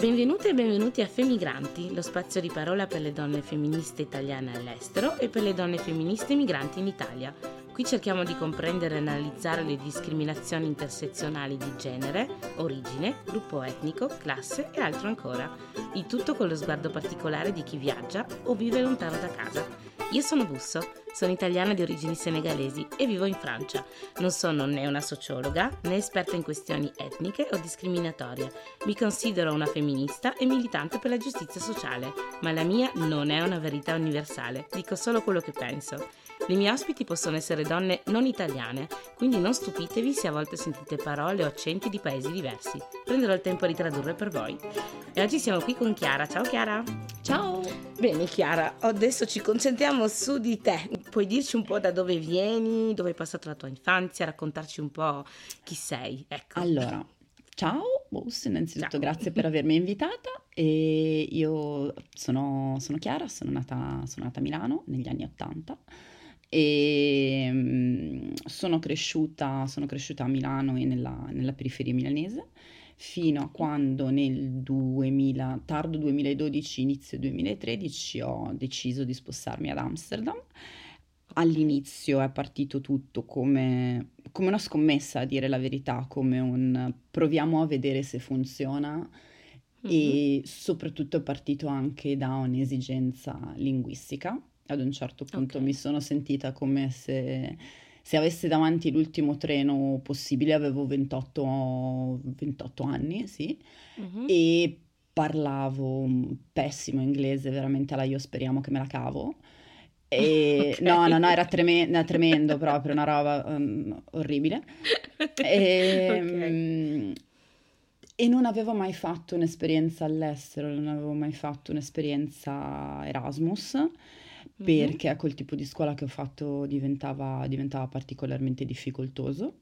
Benvenute e benvenuti a Femigranti, lo spazio di parola per le donne femministe italiane all'estero e per le donne femministe migranti in Italia. Qui cerchiamo di comprendere e analizzare le discriminazioni intersezionali di genere, origine, gruppo etnico, classe e altro ancora. Il tutto con lo sguardo particolare di chi viaggia o vive lontano da casa. Io sono Busso, sono italiana di origini senegalesi e vivo in Francia. Non sono né una sociologa né esperta in questioni etniche o discriminatorie. Mi considero una femminista e militante per la giustizia sociale, ma la mia non è una verità universale, dico solo quello che penso. Le mie ospiti possono essere donne non italiane, quindi non stupitevi se a volte sentite parole o accenti di paesi diversi. Prenderò il tempo di tradurre per voi. E oggi siamo qui con Chiara. Ciao Chiara! Ciao! Bene Chiara, adesso ci concentriamo su di te. Puoi dirci un po' da dove vieni, dove hai passato la tua infanzia, raccontarci un po' chi sei. Ecco. Allora, ciao, Bus, innanzitutto ciao. grazie per avermi invitata. E io sono, sono Chiara, sono nata, sono nata a Milano negli anni Ottanta e mm, sono cresciuta, sono cresciuta a Milano e nella, nella periferia milanese fino a quando nel 2000, tardo 2012, inizio 2013 ho deciso di spostarmi ad Amsterdam. All'inizio è partito tutto come, come una scommessa, a dire la verità, come un proviamo a vedere se funziona mm-hmm. e soprattutto è partito anche da un'esigenza linguistica ad un certo punto okay. mi sono sentita come se, se, avessi davanti l'ultimo treno possibile, avevo 28, 28 anni, sì, uh-huh. e parlavo pessimo inglese, veramente alla io speriamo che me la cavo. E, okay. No, no, no, era, treme- era tremendo proprio, una roba um, orribile. E, okay. um, e non avevo mai fatto un'esperienza all'estero, non avevo mai fatto un'esperienza Erasmus perché mm-hmm. col tipo di scuola che ho fatto diventava, diventava particolarmente difficoltoso.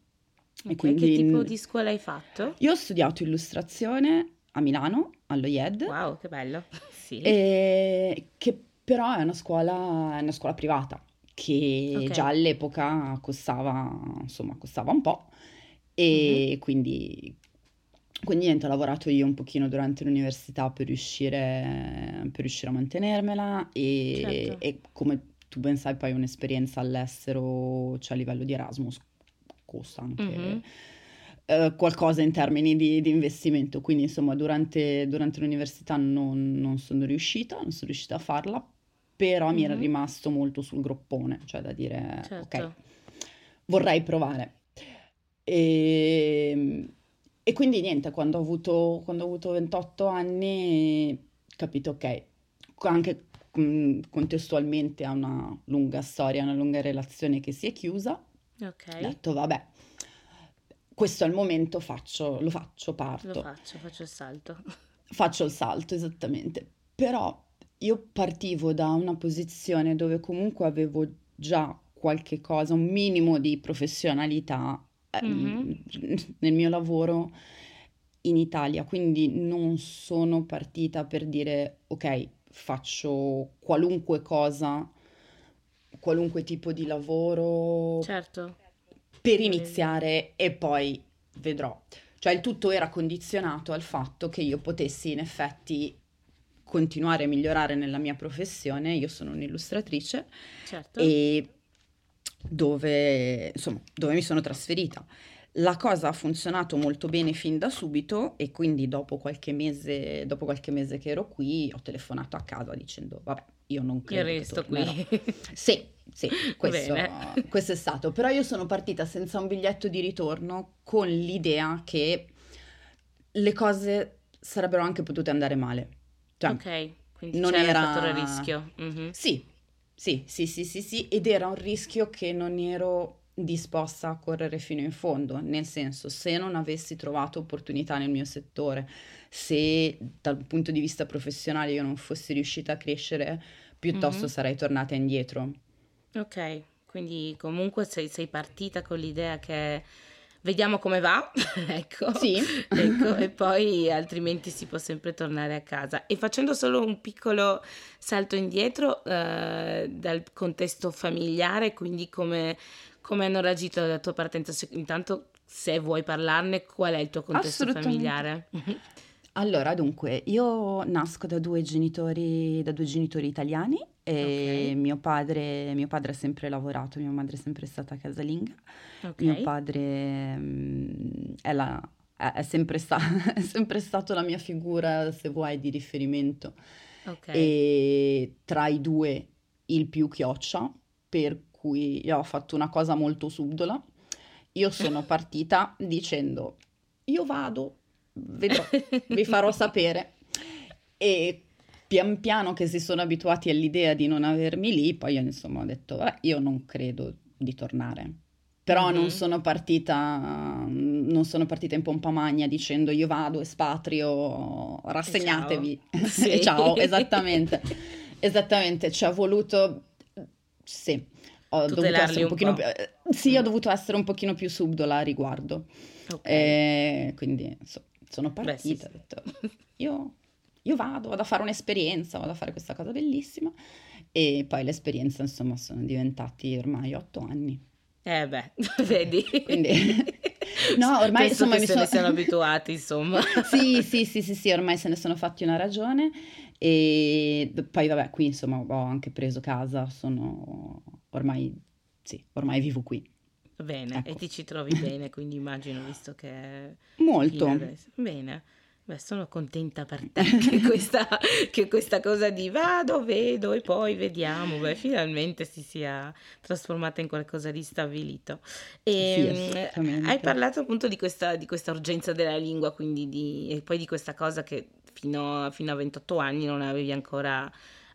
Okay, quindi, che tipo di scuola hai fatto? Io ho studiato illustrazione a Milano, allo IED. Wow, che bello! Sì. E, che però è una scuola, è una scuola privata, che okay. già all'epoca costava, insomma, costava un po'. E mm-hmm. quindi quindi niente, ho lavorato io un pochino durante l'università per riuscire, per riuscire a mantenermela e, certo. e, come tu ben sai poi un'esperienza all'estero, cioè a livello di Erasmus, costa anche mm-hmm. eh, qualcosa in termini di, di, investimento. Quindi insomma durante, durante l'università non, non, sono riuscita, non sono riuscita a farla, però mm-hmm. mi era rimasto molto sul groppone, cioè da dire certo. ok, vorrei provare. E ehm, e quindi niente, quando ho avuto, quando ho avuto 28 anni, capito, ok, anche contestualmente a una lunga storia, una lunga relazione che si è chiusa, ok. Ho detto, vabbè, questo è il momento, faccio, lo faccio, parto. Lo faccio, faccio il salto. Faccio il salto, esattamente. Però io partivo da una posizione dove comunque avevo già qualche cosa, un minimo di professionalità mm-hmm. nel mio lavoro in Italia, quindi non sono partita per dire ok, faccio qualunque cosa, qualunque tipo di lavoro certo. per iniziare e poi vedrò. Cioè il tutto era condizionato al fatto che io potessi in effetti continuare a migliorare nella mia professione. Io sono un'illustratrice certo. e dove, insomma, dove mi sono trasferita. La cosa ha funzionato molto bene fin da subito e quindi dopo qualche mese, dopo qualche mese che ero qui ho telefonato a casa dicendo vabbè io non credo io resto qui. sì, sì, questo, questo, è stato. Però io sono partita senza un biglietto di ritorno con l'idea che le cose sarebbero anche potute andare male. Cioè, ok, quindi non c'era era... il fattore rischio. Mm-hmm. Sì, sì, sì, sì, sì, sì, ed era un rischio che non ero disposta a correre fino in fondo, nel senso se non avessi trovato opportunità nel mio settore, se dal punto di vista professionale io non fossi riuscita a crescere, piuttosto mm-hmm. sarei tornata indietro. Ok, quindi comunque sei, sei partita con l'idea che vediamo come va, ecco. Sì. ecco, e poi altrimenti si può sempre tornare a casa. E facendo solo un piccolo salto indietro eh, dal contesto familiare, quindi come, come hanno reagito alla tua partenza? Intanto, se vuoi parlarne, qual è il tuo contesto familiare? Allora, dunque, io nasco da due genitori, da due genitori italiani e okay. mio, padre, mio padre ha sempre lavorato, mia madre è sempre stata casalinga. Okay. Mio padre um, è, la, è, è, sempre sta, è, sempre stato la mia figura, se vuoi, di riferimento. Okay. E tra i due il più chioccia, per cui io ho fatto una cosa molto subdola. Io sono partita dicendo, io vado, vedrò, vi farò sapere. E pian piano che si sono abituati all'idea di non avermi lì, poi io insomma ho detto, vabbè, io non credo di tornare. Però mm-hmm. non sono partita, non sono partita in pompa magna dicendo io vado, espatrio, rassegnatevi. Ciao, sì. ciao esattamente. esattamente, ci ha voluto, sì, ho dovuto essere un, pochino più, sì, ho mm. dovuto essere un pochino più subdola a riguardo. Okay. E quindi so, sono partita, Beh, sì, ho detto, io io vado, vado a fare un'esperienza, vado a fare questa cosa bellissima e poi l'esperienza insomma sono diventati ormai otto anni. Eh beh, vedi. Quindi... No, ormai Penso insomma mi sono... siamo abituati, insomma. sì, sì, sì, sì, sì, ormai se ne sono fatti una ragione e poi vabbè, qui insomma ho anche preso casa, sono ormai, sì, ormai vivo qui. Bene, ecco. e ti ci trovi bene, quindi immagino, visto che... Molto. Bene. Beh, sono contenta per te che questa, che questa, cosa di vado, vedo e poi vediamo, beh, finalmente si sia trasformata in qualcosa di stabilito. E, sì, mm, hai parlato appunto di questa, di questa, urgenza della lingua, quindi di, e poi di questa cosa che fino, fino a 28 anni non avevi ancora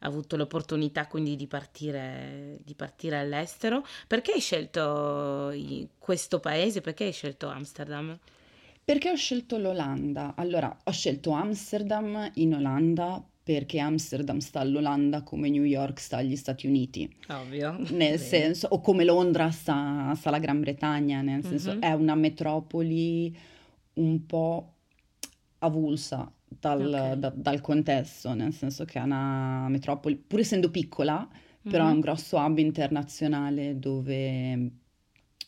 avuto l'opportunità quindi di partire, di partire all'estero. Perché hai scelto questo paese? Perché hai scelto Amsterdam? Perché ho scelto l'Olanda? Allora, ho scelto Amsterdam in Olanda perché Amsterdam sta all'Olanda come New York sta agli Stati Uniti. Ovvio. Nel senso, o come Londra sta, sta alla Gran Bretagna, nel senso mm-hmm. è una metropoli un po' avulsa dal, okay. da, dal, contesto, nel senso che è una metropoli, pur essendo piccola, mm-hmm. però è un grosso hub internazionale dove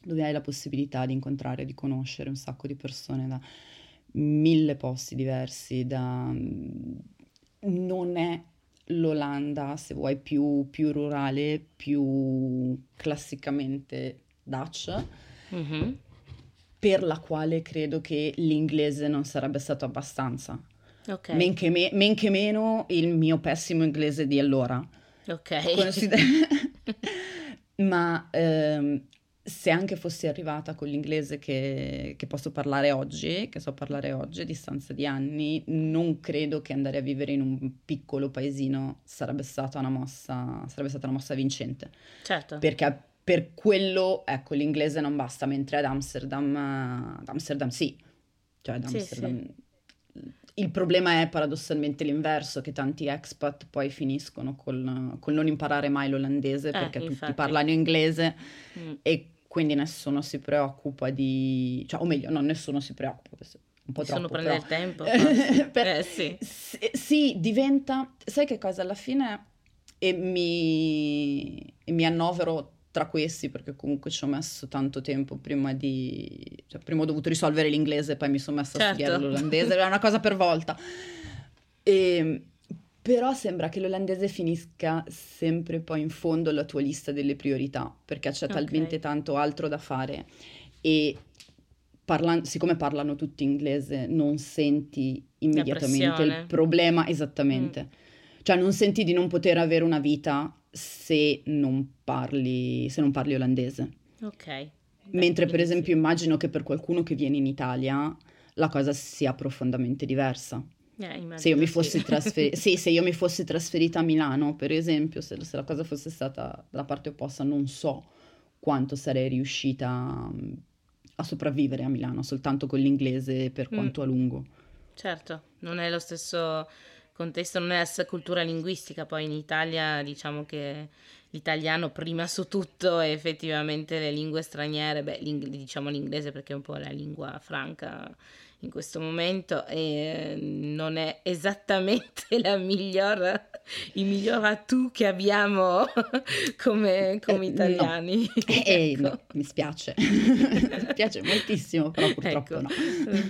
dove hai la possibilità di incontrare, di conoscere un sacco di persone da mille posti diversi, da... non è l'Olanda, se vuoi, più, più rurale, più classicamente Dutch, mm-hmm. per la quale credo che l'inglese non sarebbe stato abbastanza. Okay. Men, che me- men che meno il mio pessimo inglese di allora. Ok. Consider- Ma ehm, se anche fossi arrivata con l'inglese che, che, posso parlare oggi, che so parlare oggi a distanza di anni, non credo che andare a vivere in un piccolo paesino sarebbe stata una mossa, sarebbe stata una mossa vincente. Certo. Perché per quello, ecco, l'inglese non basta, mentre ad Amsterdam, ad Amsterdam sì. Cioè ad Amsterdam... Sì, sì. Il problema è paradossalmente l'inverso, che tanti expat poi finiscono col, col non imparare mai l'olandese eh, perché infatti. tutti parlano inglese mm. e quindi nessuno si preoccupa di... cioè, o meglio, non nessuno si preoccupa, un po' nessuno troppo, prende però. il tempo. per... eh, sì. S- sì, diventa... Sai che cosa? Alla fine e mi... E mi annovero tra questi perché comunque ci ho messo tanto tempo prima di... Cioè, prima ho dovuto risolvere l'inglese, poi mi sono messa certo. a studiare l'olandese, era una cosa per volta. E però sembra che l'olandese finisca sempre poi in fondo alla tua lista delle priorità, perché c'è okay. talmente tanto altro da fare e parla- siccome parlano tutti inglese non senti immediatamente il problema esattamente. Mm. Cioè non senti di non poter avere una vita se non parli, se non parli olandese. Ok. Beh, Mentre per esempio sì. immagino che per qualcuno che viene in Italia la cosa sia profondamente diversa. Eh, se, io sì. Trasfer- sì, se io mi fossi trasferita a Milano, per esempio, se, se, la cosa fosse stata dalla parte opposta, non so quanto sarei riuscita a sopravvivere a Milano soltanto con l'inglese per mm. quanto mm. a lungo. Certo, non è lo stesso contesto, non è la stessa cultura linguistica, poi in Italia diciamo che l'italiano prima su tutto e effettivamente le lingue straniere, beh, l'ing- diciamo l'inglese perché è un po' la lingua franca in questo momento e non è esattamente la miglior, il miglior attu che abbiamo come, come eh, italiani. No. Eh, ecco. no, mi spiace, mi piace moltissimo, però purtroppo ecco. no.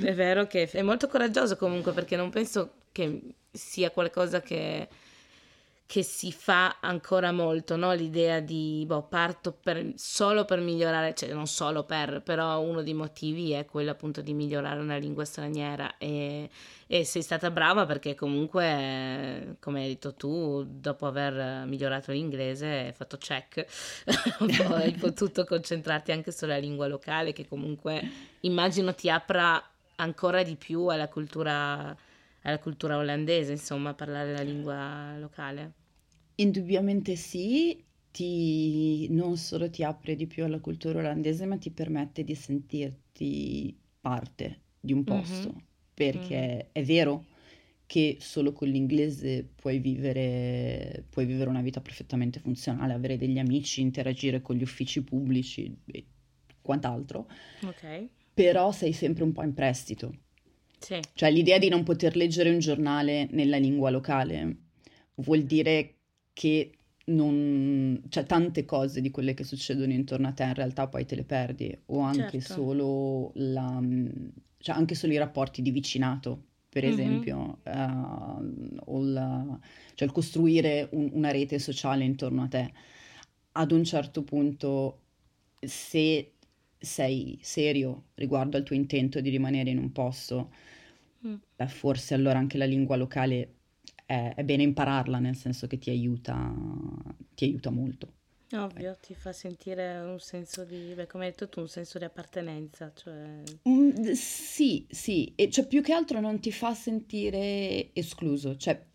È vero che è molto coraggioso comunque perché non penso che sia qualcosa che che si fa ancora molto, no? l'idea di boh, parto per, solo per migliorare, cioè non solo per, però uno dei motivi è quello appunto di migliorare una lingua straniera e, e sei stata brava perché comunque, come hai detto tu, dopo aver migliorato l'inglese hai fatto check, hai potuto concentrarti anche sulla lingua locale che comunque immagino ti apra ancora di più alla cultura alla cultura olandese, insomma, parlare la lingua locale? Indubbiamente sì, ti, non solo ti apre di più alla cultura olandese, ma ti permette di sentirti parte di un posto, mm-hmm. perché mm-hmm. è vero che solo con l'inglese puoi vivere, puoi vivere una vita perfettamente funzionale, avere degli amici, interagire con gli uffici pubblici e quant'altro. Ok. Però sei sempre un po' in prestito sì. Cioè l'idea di non poter leggere un giornale nella lingua locale vuol dire che non... cioè tante cose di quelle che succedono intorno a te in realtà poi te le perdi o anche certo. solo la... cioè anche solo i rapporti di vicinato per mm-hmm. esempio, uh, o la, cioè il costruire un, una rete sociale intorno a te. Ad un certo punto, se sei serio riguardo al tuo intento di rimanere in un posto, mm. beh, forse allora anche la lingua locale è, è, bene impararla, nel senso che ti aiuta, ti aiuta molto. Ovvio, eh. ti fa sentire un senso di, beh, come hai detto tu, un senso di appartenenza. Cioè... Mm, sì, sì, e cioè più che altro non ti fa sentire escluso. Cioè,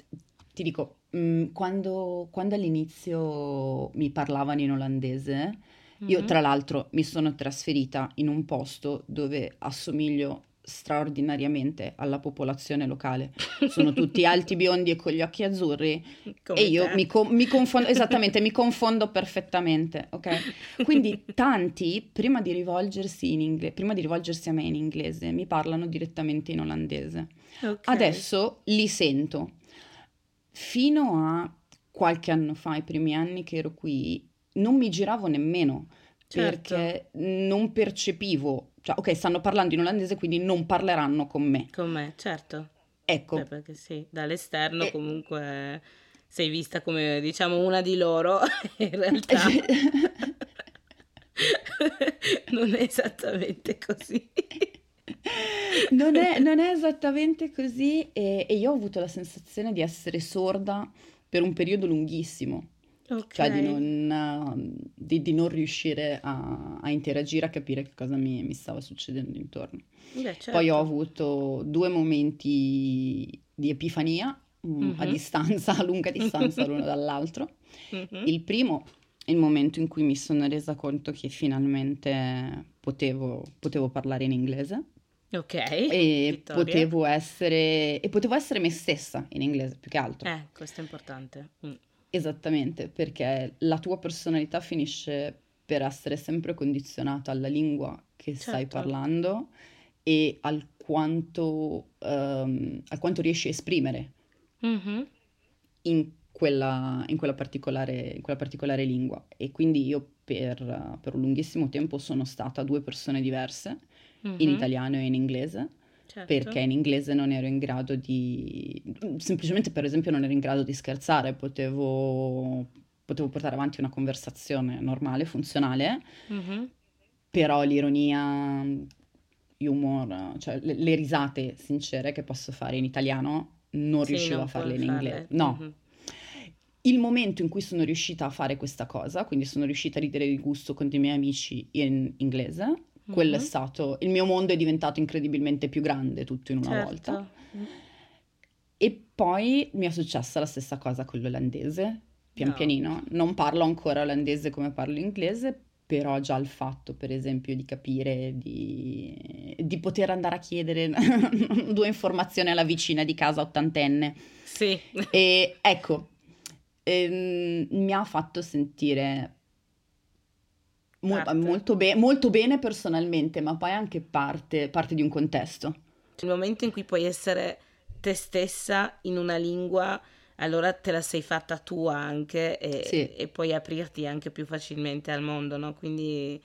ti dico, mh, mm, quando, quando all'inizio mi parlavano in olandese, io mm-hmm. tra l'altro mi sono trasferita in un posto dove assomiglio straordinariamente alla popolazione locale. Sono tutti alti, biondi e con gli occhi azzurri Come e io mi, co- mi, confondo, esattamente, mi confondo perfettamente, ok? Quindi tanti, prima di rivolgersi in inglese, prima di rivolgersi a me in inglese, mi parlano direttamente in olandese. Okay. Adesso li sento. Fino a qualche anno fa, i primi anni che ero qui, non mi giravo nemmeno certo. perché non percepivo, cioè ok, stanno parlando in olandese, quindi non parleranno con me. Con me, certo. Ecco. Beh, perché sì, dall'esterno e... comunque sei vista come diciamo una di loro, in realtà non è esattamente così. Non è, non è esattamente così e, e io ho avuto la sensazione di essere sorda per un periodo lunghissimo. Cioè di non, di, di non riuscire a, a, interagire, a capire che cosa mi, mi stava succedendo intorno. Beh, certo. Poi ho avuto due momenti di epifania mm-hmm. a distanza, a lunga distanza l'uno dall'altro. Mm-hmm. Il primo è il momento in cui mi sono resa conto che finalmente potevo, potevo parlare in inglese. Ok. E potevo, essere, e potevo essere me stessa in inglese più che altro. Eh, questo è importante. Mm. Esattamente, perché la tua personalità finisce per essere sempre condizionata alla lingua che certo. stai parlando e al quanto, um, al quanto riesci a esprimere mm-hmm. in, quella, in, quella particolare, in, quella, particolare, lingua. E quindi io per, per, un lunghissimo tempo sono stata due persone diverse, mm-hmm. in italiano e in inglese certo. perché in inglese non ero in grado di... semplicemente per esempio non ero in grado di scherzare, potevo, potevo portare avanti una conversazione normale, funzionale, mm-hmm. però l'ironia, humor, cioè le, le, risate sincere che posso fare in italiano non sì, riuscivo non a farle in inglese. No. Mm-hmm. Il momento in cui sono riuscita a fare questa cosa, quindi sono riuscita a ridere di gusto con dei miei amici in inglese, quello mm-hmm. è stato, il mio mondo è diventato incredibilmente più grande tutto in una certo. volta. E poi mi è successa la stessa cosa con l'olandese, pian no. pianino. Non parlo ancora olandese come parlo inglese, però già il fatto, per esempio, di capire, di, di poter andare a chiedere due informazioni alla vicina di casa ottantenne. Sì. E ecco, ehm, mi ha fatto sentire mo- molto, be- molto, bene personalmente, ma poi anche parte, parte di un contesto. Il momento in cui puoi essere te stessa in una lingua, allora te la sei fatta tua anche e, sì. e puoi aprirti anche più facilmente al mondo, no? Quindi,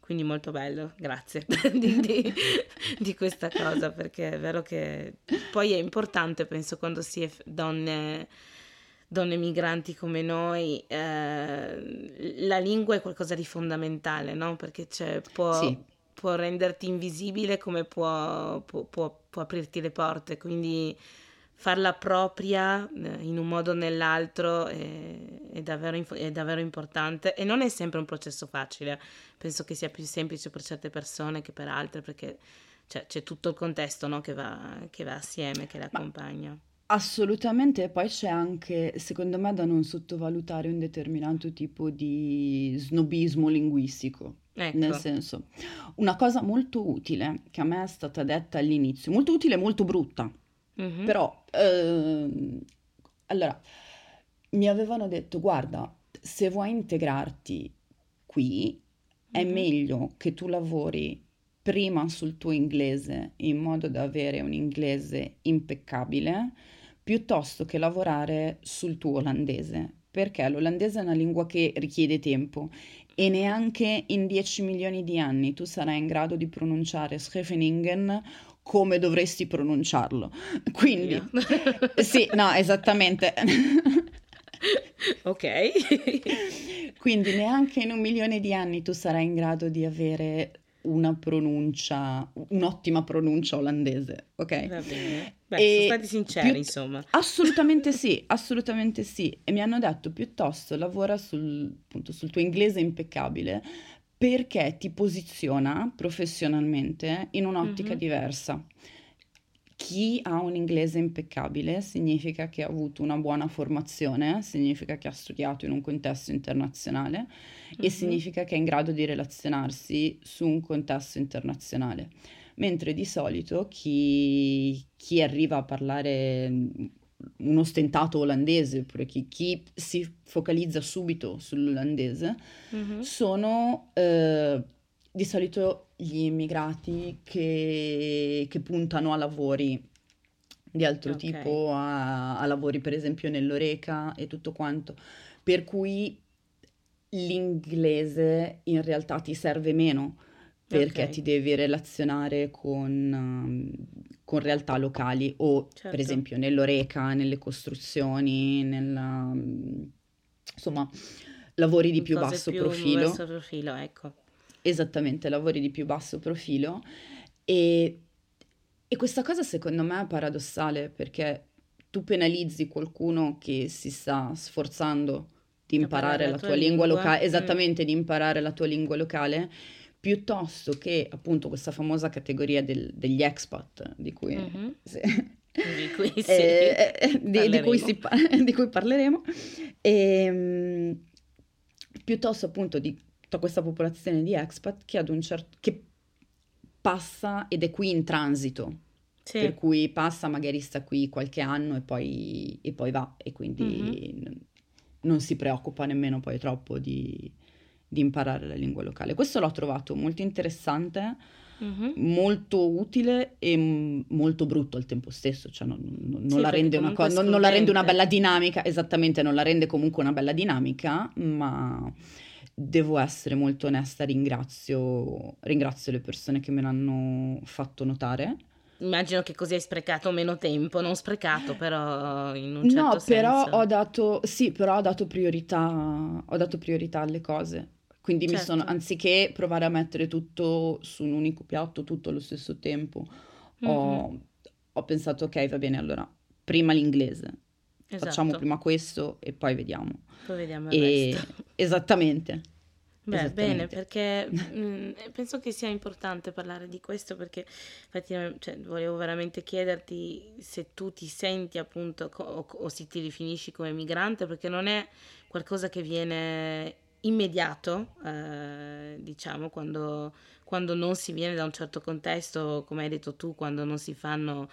quindi molto bello, grazie di, di, di, questa cosa, perché è vero che poi è importante, penso, quando si è donne donne migranti come noi, eh, la lingua è qualcosa di fondamentale, no? Perché può, sì. può, renderti invisibile come può, può, può, aprirti le porte, quindi farla propria eh, in un modo o nell'altro è, è, davvero, è, davvero, importante e non è sempre un processo facile, penso che sia più semplice per certe persone che per altre perché cioè, c'è tutto il contesto no? che, va, che, va, assieme, che le accompagna. Assolutamente, e poi c'è anche, secondo me, da non sottovalutare un determinato tipo di snobismo linguistico. Ecco. Nel senso, una cosa molto utile che a me è stata detta all'inizio, molto utile e molto brutta, mm-hmm. però, ehm, allora, mi avevano detto, guarda, se vuoi integrarti qui, è mm-hmm. meglio che tu lavori prima sul tuo inglese in modo da avere un inglese impeccabile piuttosto che lavorare sul tuo olandese, perché l'olandese è una lingua che richiede tempo e neanche in 10 milioni di anni tu sarai in grado di pronunciare Scheveningen come dovresti pronunciarlo. Quindi, sì, no, esattamente. ok. Quindi neanche in un milione di anni tu sarai in grado di avere una pronuncia, un'ottima pronuncia olandese, ok? Va bene. Beh, e sono stati sinceri, più... insomma. Assolutamente sì, assolutamente sì. E mi hanno detto piuttosto lavora sul, appunto, sul tuo inglese impeccabile perché ti posiziona professionalmente in un'ottica mm-hmm. diversa. Chi ha un inglese impeccabile significa che ha avuto una buona formazione, significa che ha studiato in un contesto internazionale mm-hmm. e significa che è in grado di relazionarsi su un contesto internazionale. Mentre di solito chi, chi arriva a parlare un ostentato olandese, oppure chi, chi, si focalizza subito sull'olandese, mm-hmm. sono eh, di solito gli immigrati che, che puntano a lavori di altro okay. tipo, a, a, lavori per esempio nell'oreca e tutto quanto, per cui l'inglese in realtà ti serve meno perché okay. ti devi relazionare con, um, con realtà locali o certo. per esempio nell'oreca, nelle costruzioni, nella, insomma lavori di più basso più profilo. profilo ecco. Esattamente, lavori di più basso profilo e, e questa cosa secondo me è paradossale perché tu penalizzi qualcuno che si sta sforzando di imparare la, la tua, lingua, lingua locale, mm. esattamente mm. di imparare la tua lingua locale, piuttosto che appunto questa famosa categoria del, degli expat di cui, mm-hmm. sì. di, cui sì, eh, eh di, di, cui si, di, cui parleremo, e, ehm, piuttosto appunto di tutta questa popolazione di expat che ad un certo che passa ed è qui in transito. Sì. Per cui passa, magari sta qui qualche anno e poi, e poi va, e quindi mm-hmm. non si preoccupa nemmeno poi troppo di, di, imparare la lingua locale. Questo l'ho trovato molto interessante, mm-hmm. molto utile e m- molto brutto al tempo stesso, cioè non, non, non, sì, la rende una co- non, non la rende una bella dinamica, esattamente, non la rende comunque una bella dinamica, ma devo essere molto onesta, ringrazio, ringrazio le persone che me l'hanno fatto notare. Immagino che così hai sprecato meno tempo, non sprecato però in un certo no, senso. No, però ho dato, sì, però ho dato priorità, ho dato priorità alle cose. Quindi certo. mi sono, certo. anziché provare a mettere tutto su un unico piatto, tutto allo stesso tempo, mm-hmm. ho, ho, pensato, ok, va bene, allora, prima l'inglese, esatto. facciamo prima questo e poi vediamo. Poi vediamo e... Esattamente. Beh, bene, perché mh, mm, penso che sia importante parlare di questo perché infatti cioè, volevo veramente chiederti se tu ti senti appunto o, o se ti definisci come migrante perché non è qualcosa che viene immediato, eh, diciamo, quando, quando non si viene da un certo contesto, come hai detto tu, quando non si fanno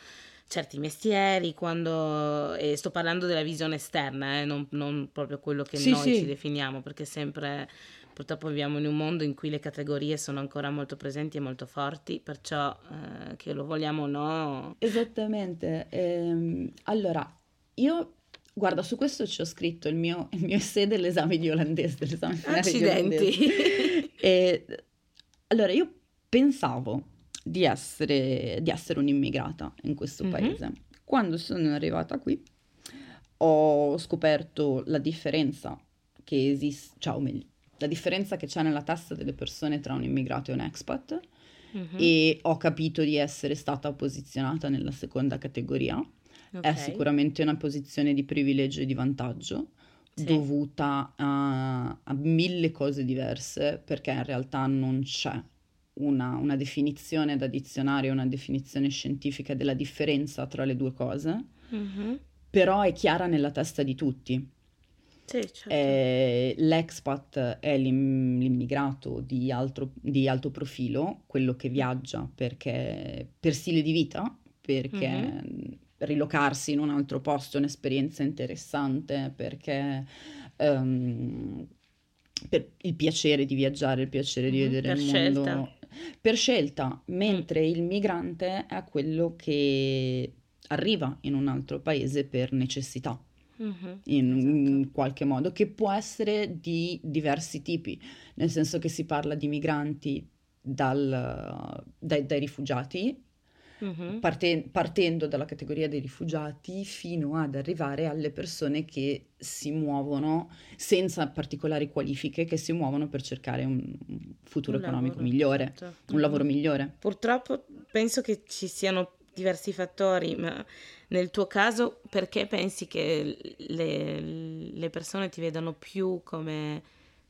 certi mestieri, quando... e sto parlando della visione esterna, eh, non, non, proprio quello che sì, noi sì. ci definiamo, perché sempre purtroppo viviamo in un mondo in cui le categorie sono ancora molto presenti e molto forti, perciò eh, che lo vogliamo o no... Esattamente. Ehm, allora, io Guarda, su questo ci ho scritto il mio, il mio essere dell'esame di olandese, dell'esame finale Accidenti. di olandese. e, allora, io pensavo di essere, di essere un'immigrata in questo mm-hmm. paese. Quando sono arrivata qui ho scoperto la differenza che esiste, cioè, o meglio, la differenza che c'è nella testa delle persone tra un immigrato e un expat mm-hmm. e ho capito di essere stata posizionata nella seconda categoria. Okay. È sicuramente una posizione di privilegio e di vantaggio sì. dovuta a, a mille cose diverse perché in realtà non c'è una, una, definizione da dizionario, una definizione scientifica della differenza tra le due cose, mm-hmm. però è chiara nella testa di tutti. Sì, certo. eh, l'expat è l'im- l'immigrato di alto, di alto, profilo, quello che viaggia perché, per stile di vita, perché mm-hmm. rilocarsi in un altro posto è un'esperienza interessante, perché um, per il piacere di viaggiare, il piacere di mm-hmm, vedere il scelta. Per scelta, mentre mm. il migrante è quello che arriva in un altro paese per necessità. Mm-hmm, in, esatto. in, qualche modo, che può essere di diversi tipi, nel senso che si parla di migranti dal, dai, dai rifugiati mm-hmm. parte, partendo dalla categoria dei rifugiati fino ad arrivare alle persone che si muovono senza particolari qualifiche, che si muovono per cercare un futuro un economico lavoro, migliore, certo. un lavoro migliore. Purtroppo penso che ci siano diversi fattori, ma nel tuo caso perché pensi che le, le persone ti vedano più come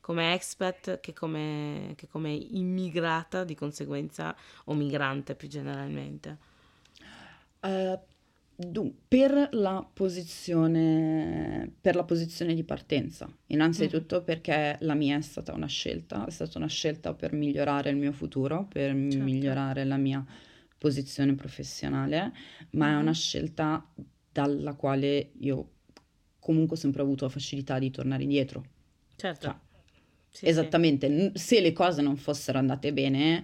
come expat che come, che come immigrata di conseguenza o migrante più generalmente? Uh, dun- per, la posizione, per la posizione di partenza, innanzitutto mm. perché la mia è stata una scelta, è stata una scelta per migliorare il mio futuro, per certo. migliorare la mia posizione professionale, ma mm. è una mm-hmm. scelta dalla quale io comunque ho sempre avuto facilità di tornare indietro. Certo. Cioè, sì, Esattamente, sì. se le cose non fossero andate bene,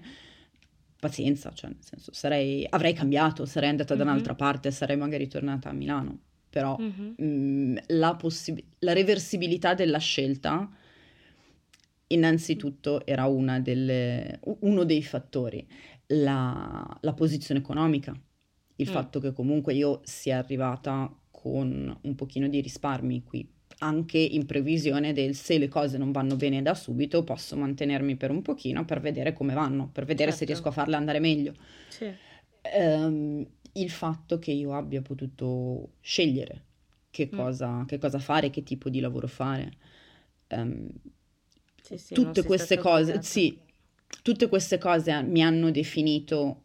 pazienza, cioè nel senso sarei, avrei cambiato, sarei andata mm-hmm. da un'altra parte, sarei magari tornata a Milano, però mm-hmm. mh, la, possi- la reversibilità della scelta innanzitutto era delle, uno dei fattori, la, la posizione economica, il mm. fatto che comunque io sia arrivata con un pochino di risparmi qui anche in previsione del se le cose non vanno bene da subito, posso mantenermi per un pochino per vedere come vanno, per vedere certo. se riesco a farle andare meglio. Sì. Um, il fatto che io abbia potuto scegliere che mm. cosa, che cosa fare, che tipo di lavoro fare. Um, sì, sì, tutte queste cose, sì, tutte queste cose mi hanno definito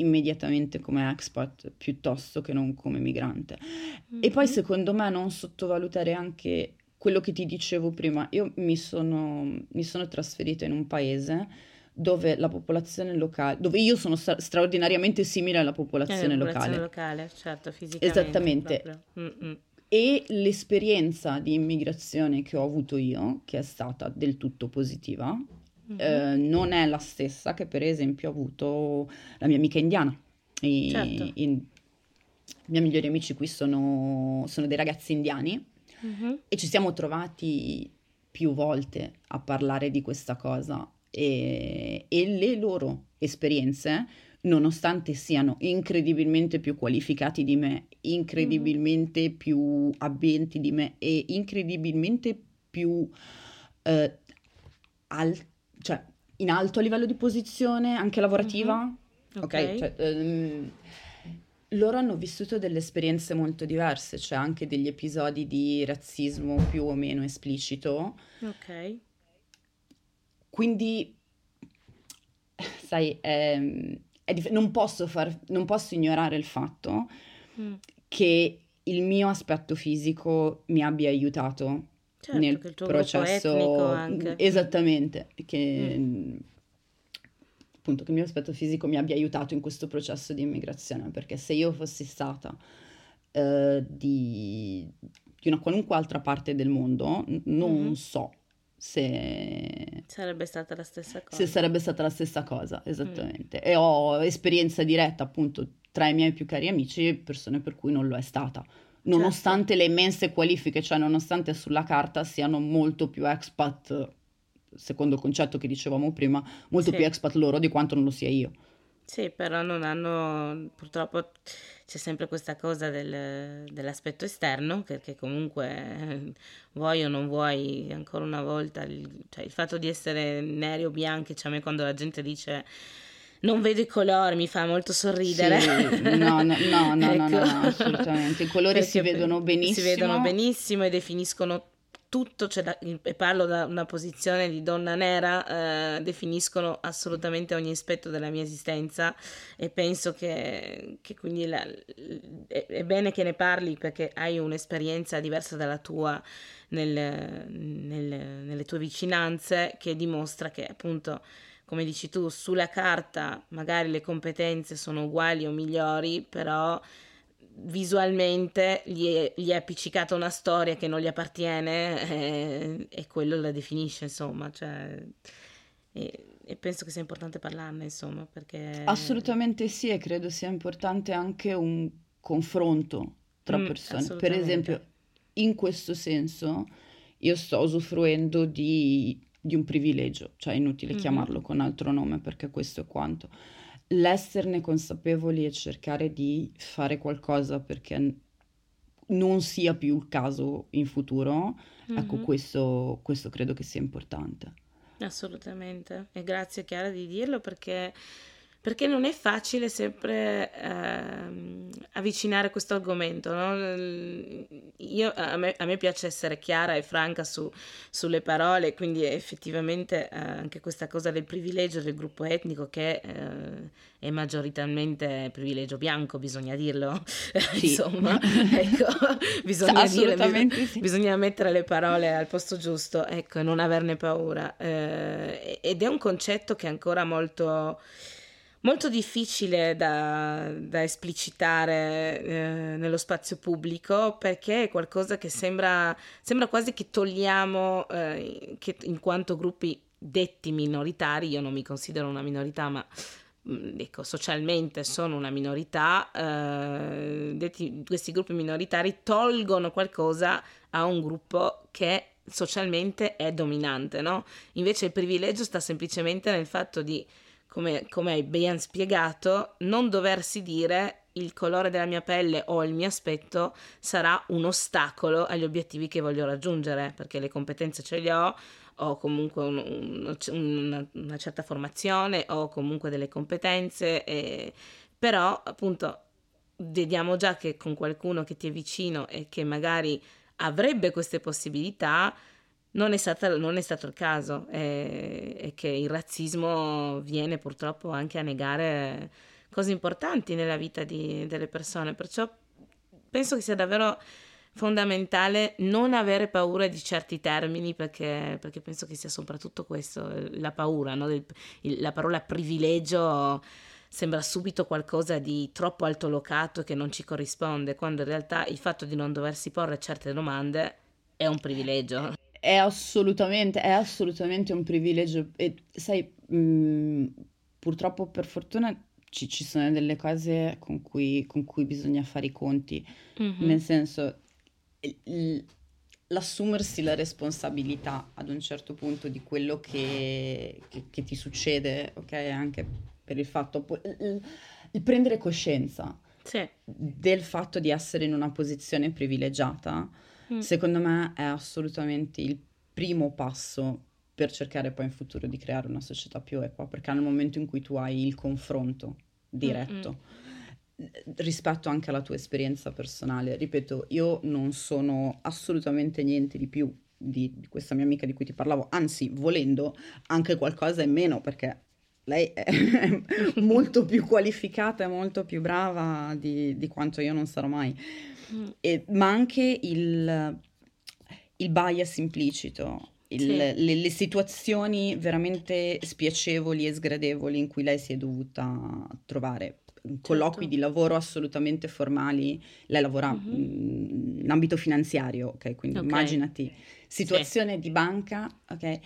immediatamente come expat piuttosto che non come migrante. Mm-hmm. E poi secondo me non sottovalutare anche quello che ti dicevo prima. Io mi sono, mi sono trasferita in un paese dove la popolazione locale, dove io sono stra- straordinariamente simile alla popolazione, eh, popolazione locale. locale. certo, fisicamente. Esattamente. E l'esperienza di immigrazione che ho avuto io, che è stata del tutto positiva, mm-hmm. eh, non è la stessa che per esempio ha avuto la mia amica indiana. I, certo. i, I miei migliori amici qui sono, sono dei ragazzi indiani mm-hmm. e ci siamo trovati più volte a parlare di questa cosa e, e le loro esperienze nonostante siano incredibilmente più qualificati di me, incredibilmente mm-hmm. più abbienti di me e incredibilmente più eh, al- cioè, in alto a livello di posizione, anche lavorativa. Mm-hmm. Ok, okay cioè, um, loro hanno vissuto delle esperienze molto diverse, cioè anche degli episodi di razzismo più o meno esplicito. Ok. Quindi, sai, è, è dif- non, posso far, non, posso ignorare il fatto mm. che il mio aspetto fisico mi abbia aiutato certo, nel processo anche. esattamente che mm. appunto che il mio aspetto fisico mi abbia aiutato in questo processo di immigrazione, perché se io fossi stata eh, di, di, una qualunque altra parte del mondo, non mm-hmm. so se sarebbe stata la stessa cosa. Se sarebbe stata la stessa cosa, esattamente. Mm. E ho esperienza diretta appunto tra i miei più cari amici, persone per cui non lo è stata. Nonostante certo. le immense qualifiche, cioè nonostante sulla carta siano molto più expat, secondo il concetto che dicevamo prima, molto sì. più expat loro di quanto non lo sia io. Sì, però non hanno, purtroppo c'è sempre questa cosa del, dell'aspetto esterno, perché comunque vuoi o non vuoi, ancora una volta, il, cioè il fatto di essere neri o bianchi, cioè a me quando la gente dice non vedo i colori, mi fa molto sorridere. Sì, no, no, no, no, ecco. no, no, assolutamente. I colori si vedono benissimo. Si vedono benissimo e definiscono tutto, cioè da, e parlo da una posizione di donna nera, eh, definiscono assolutamente ogni aspetto della mia esistenza e penso che, che quindi la, è, è, bene che ne parli perché hai un'esperienza diversa dalla tua nel, nel, nelle tue vicinanze che dimostra che appunto come dici tu sulla carta magari le competenze sono uguali o migliori però visualmente gli è, gli è, appiccicata una storia che non gli appartiene eh, e quello la definisce, insomma, cioè, e, e, penso che sia importante parlarne, insomma, perché... Assolutamente sì, e credo sia importante anche un confronto tra mm, persone. Per esempio, in questo senso, io sto usufruendo di, di un privilegio, cioè è inutile mm-hmm. chiamarlo con altro nome perché questo è quanto l'esserne consapevoli e cercare di fare qualcosa perché non sia più il caso in futuro, mm-hmm. ecco questo, questo credo che sia importante. Assolutamente, e grazie Chiara di dirlo perché perché non è facile sempre eh, avvicinare questo argomento. No? Io, a, me, a, me, piace essere chiara e franca su, sulle parole, quindi effettivamente eh, anche questa cosa del privilegio del gruppo etnico che eh, è maggioritariamente privilegio bianco, bisogna dirlo. Sì. Insomma, ecco, bisogna, dire, sì. bisogna mettere le parole al posto giusto ecco, non averne paura. Eh, ed è un concetto che è ancora molto molto difficile da, da esplicitare eh, nello spazio pubblico perché è qualcosa che sembra, sembra quasi che togliamo eh, che in quanto gruppi detti minoritari, io non mi considero una minorità ma ecco, socialmente sono una minorità, eh, detti, questi gruppi minoritari tolgono qualcosa a un gruppo che socialmente è dominante, no? Invece il privilegio sta semplicemente nel fatto di come, come hai ben spiegato, non doversi dire il colore della mia pelle o il mio aspetto sarà un ostacolo agli obiettivi che voglio raggiungere, perché le competenze ce le ho, ho comunque un, un, una, una, certa formazione, ho comunque delle competenze, e, però appunto vediamo già che con qualcuno che ti è vicino e che magari avrebbe queste possibilità, non è, stata, non è stato il caso e, e, che il razzismo viene purtroppo anche a negare cose importanti nella vita di, delle persone, perciò penso che sia davvero fondamentale non avere paura di certi termini perché, perché penso che sia soprattutto questo, la paura, no? Del, il, la parola privilegio sembra subito qualcosa di troppo altolocato che non ci corrisponde, quando in realtà il fatto di non doversi porre certe domande è un privilegio. È assolutamente, è assolutamente un privilegio e sai, mh, mm, purtroppo per fortuna ci, ci, sono delle cose con cui, con cui bisogna fare i conti, mm-hmm. nel senso l- l'assumersi la responsabilità ad un certo punto di quello che, che, che ti succede, ok? Anche per il fatto, il, il prendere coscienza sì. del fatto di essere in una posizione privilegiata Mm. secondo me è assolutamente il primo passo per cercare poi in futuro di creare una società più equa, perché nel momento in cui tu hai il confronto diretto Mm-mm. rispetto anche alla tua esperienza personale, ripeto, io non sono assolutamente niente di più di, di questa mia amica di cui ti parlavo, anzi, volendo anche qualcosa in meno, perché lei è molto più qualificata e molto più brava di, di quanto io non sarò mai. Mm. Ma anche il, il bias implicito il- le, le situazioni veramente spiacevoli e sgradevoli in cui lei si è dovuta trovare. Colloqui Certo. di lavoro assolutamente formali, lei lavora Mhm. mm, in ambito finanziario, ok? Quindi Ok. immaginati Sì. situazione di banca, ok?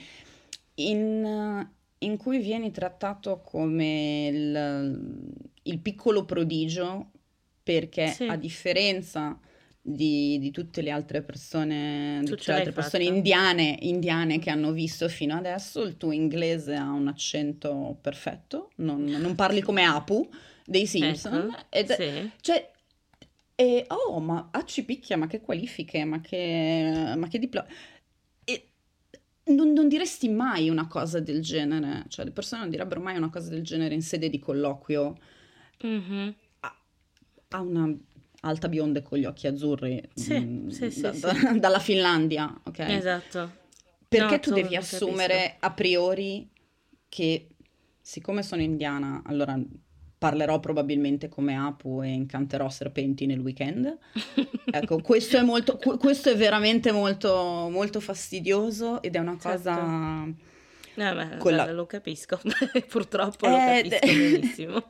In, in cui vieni trattato come il, il piccolo prodigio, perché Sì. a differenza di, di tutte le altre persone, di Tu tutte le altre persone indiane, indiane che hanno visto fino adesso, il tuo inglese ha un accento perfetto, non, non parli come Apu dei Simpson, Ecco, ed, sì. cioè, e, oh, ma ah, ci picchia, ma che qualifiche, ma che, ma che diploma. Non, non diresti mai una cosa del genere, cioè le persone non direbbero mai una cosa del genere in sede di colloquio Mhm. A, a una alta bionda con gli occhi azzurri Sì, mm, sì, sì, da- da- dalla Finlandia, ok? Esatto. Perché No, tu devi capisco. assumere a priori che, siccome sono indiana, allora parlerò probabilmente come Apu e incanterò serpenti nel weekend. Ecco, questo è molto, que- questo è veramente molto, molto fastidioso ed è una cosa... Eh, beh, Con la- guarda, lo capisco. Purtroppo lo Eh, capisco benissimo.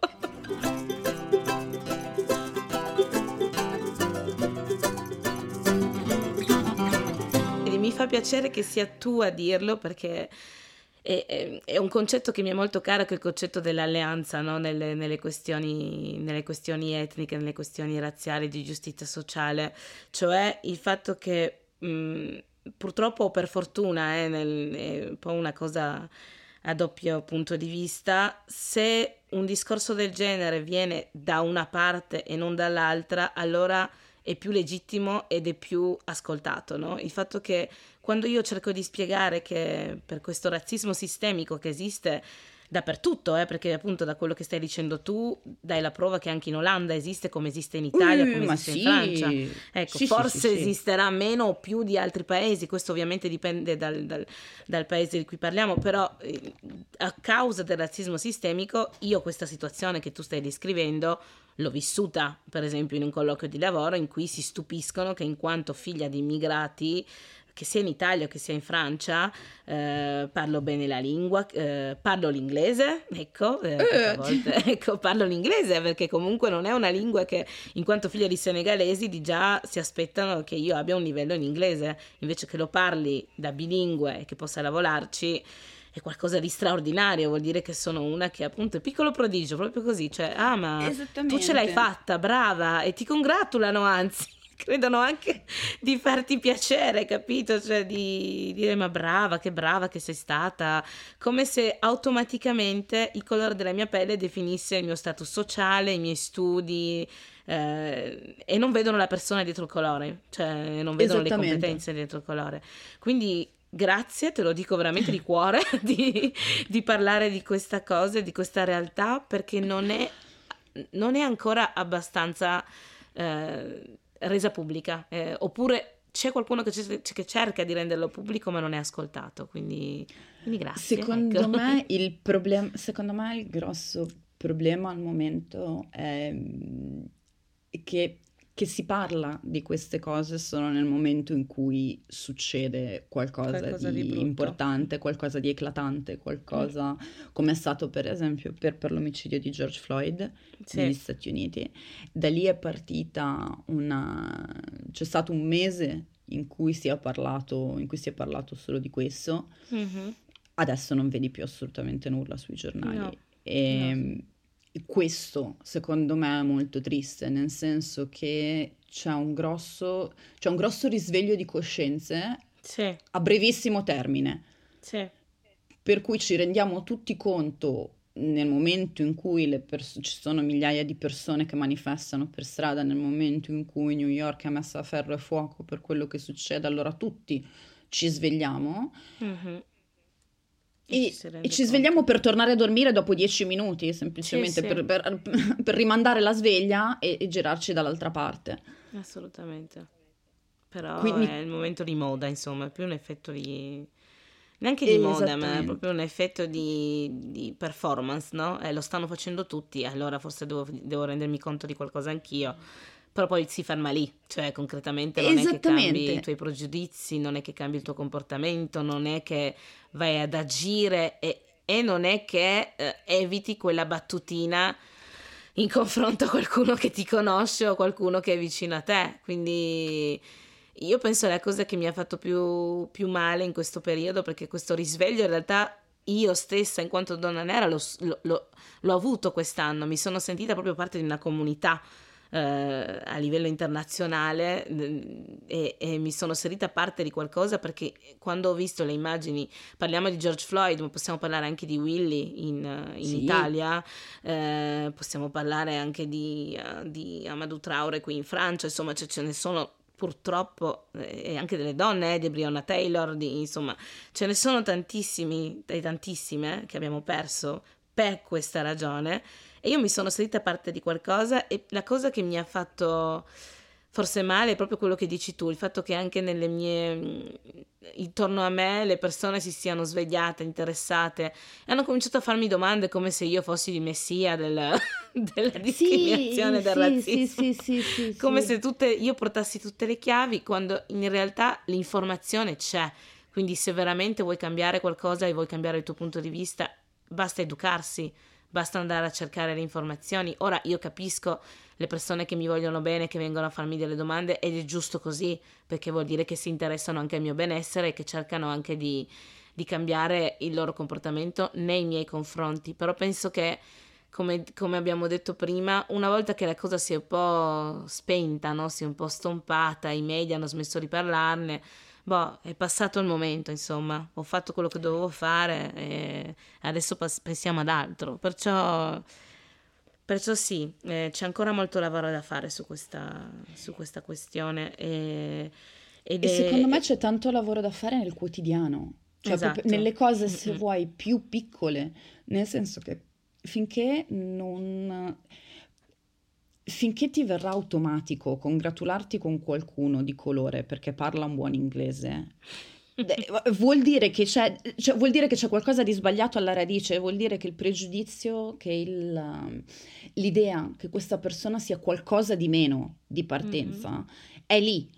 Mi fa piacere che sia tu a dirlo perché è, è- è un concetto che mi è molto caro, che è il concetto dell'alleanza no? nelle, nelle questioni, nelle questioni etniche, nelle questioni razziali, di giustizia sociale, cioè il fatto che mh, purtroppo o per fortuna eh, nel- è un po' una cosa a doppio punto di vista, se un discorso del genere viene da una parte e non dall'altra, allora è più legittimo ed è più ascoltato, no? Il fatto che quando io cerco di spiegare che per questo razzismo sistemico che esiste dappertutto, eh, perché appunto da quello che stai dicendo tu dai la prova che anche in Olanda esiste come esiste in Italia, Uh, come esiste sì. in Francia. Ecco, Sì, forse sì. esisterà meno o più di altri paesi, questo ovviamente dipende dal, dal- dal paese di cui parliamo, però eh, a causa del razzismo sistemico io questa situazione che tu stai descrivendo l'ho vissuta, per esempio, in un colloquio di lavoro in cui si stupiscono che in quanto figlia di immigrati che sia in Italia o che sia in Francia, eh, parlo bene la lingua, eh, parlo l'inglese, ecco, eh, Eh. volte, ecco, parlo l'inglese perché comunque non è una lingua che in quanto figlia di senegalesi di già si aspettano che io abbia un livello in inglese, invece che lo parli da bilingue e che possa lavorarci è qualcosa di straordinario, vuol dire che sono una che appunto è piccolo prodigio, proprio così, cioè, ah ma tu ce l'hai fatta, brava, e ti congratulano anzi, credono anche di farti piacere, capito? Cioè di dire ma brava, che brava che sei stata, come se automaticamente il colore della mia pelle definisse il mio status sociale, i miei studi. eh, e non vedono la persona dietro il colore, cioè non vedono le competenze dietro il colore. Quindi grazie, te lo dico veramente di cuore, di, di parlare di questa cosa, di questa realtà, perché non è, non è ancora abbastanza eh, resa pubblica, eh, oppure c'è qualcuno che, ce- che cerca di renderlo pubblico ma non è ascoltato, quindi, quindi grazie. Secondo ecco. me il problema, secondo me il grosso problema al momento è mm, che, che si parla di queste cose solo nel momento in cui succede qualcosa, Qualcosa di, di importante, qualcosa di eclatante, qualcosa come è stato per esempio per, per l'omicidio di George Floyd Sì. negli Stati Uniti. Da lì è partita una... c'è stato un mese in cui si è parlato, in cui si è parlato solo di questo. Mhm. Adesso non vedi più assolutamente nulla sui giornali. No, E questo secondo me è molto triste, nel senso che c'è un grosso, c'è un grosso risveglio di coscienze Sì, a brevissimo termine, sì, per cui ci rendiamo tutti conto nel momento in cui le pers- ci sono migliaia di persone che manifestano per strada, nel momento in cui New York è messa a ferro e fuoco per quello che succede, allora tutti ci svegliamo. Mhm. E, ci e ci svegliamo per tornare a dormire dopo dieci minuti, semplicemente Sì. Per, per- per rimandare la sveglia e, e girarci dall'altra parte. Assolutamente. Però Quindi- è il momento di moda, insomma, è più un effetto di... Neanche di moda, ma è proprio un effetto di, di performance, no? Eh, lo stanno facendo tutti, allora forse devo, devo rendermi conto di qualcosa anch'io. Però poi si ferma lì, cioè concretamente non è che cambi i tuoi pregiudizi, non è che cambi il tuo comportamento, non è che vai ad agire e, e non è che eh, eviti quella battutina in confronto a qualcuno che ti conosce o qualcuno che è vicino a te. Quindi io penso la cosa che mi ha fatto più, più male in questo periodo, perché questo risveglio in realtà io stessa, in quanto donna nera, l'ho, l'ho, l'ho avuto quest'anno, mi sono sentita proprio parte di una comunità eh, a livello internazionale e, e, mi sono sentita parte di qualcosa perché quando ho visto le immagini, parliamo di George Floyd, ma possiamo parlare anche di Willy in, in sì. Italia, eh, possiamo parlare anche di, uh, di Amadou Traore qui in Francia, insomma ce, ce ne sono purtroppo eh, e anche delle donne, eh, di Breonna Taylor, di, insomma, ce ne sono tantissimi e tantissime che abbiamo perso per questa ragione e io mi sono sentita parte di qualcosa e la cosa che mi ha fatto forse male è proprio quello che dici tu, il fatto che anche nelle mie intorno a me le persone si siano svegliate, interessate e hanno cominciato a farmi domande come se io fossi il messia del, della discriminazione, sì, del sì, razzismo. Sì, sì, come se tutte, io portassi tutte le chiavi quando in realtà l'informazione c'è. Quindi se veramente vuoi cambiare qualcosa e vuoi cambiare il tuo punto di vista, basta educarsi basta andare a cercare le informazioni. Ora io capisco le persone che mi vogliono bene, che vengono a farmi delle domande ed è giusto così, perché vuol dire che si interessano anche al mio benessere e che cercano anche di, di cambiare il loro comportamento nei miei confronti. Però penso che, come, come, abbiamo detto prima, una volta che la cosa si è un po' spenta, no? si è un po' stompata, i media hanno smesso di parlarne, boh, è passato il momento, insomma, ho fatto quello che dovevo fare e adesso pas- pensiamo ad altro. Perciò, perciò sì, eh, c'è ancora molto lavoro da fare su questa, su questa questione. E, e è... secondo me c'è tanto lavoro da fare nel quotidiano, cioè esatto. nelle cose, se Mm-mm. vuoi, più piccole, nel senso che finché non finché ti verrà automatico congratularti con qualcuno di colore perché parla un buon inglese, vuol dire, che c'è, cioè, vuol dire che c'è qualcosa di sbagliato alla radice, vuol dire che il pregiudizio, che il, l'idea che questa persona sia qualcosa di meno di partenza mm-hmm. è lì.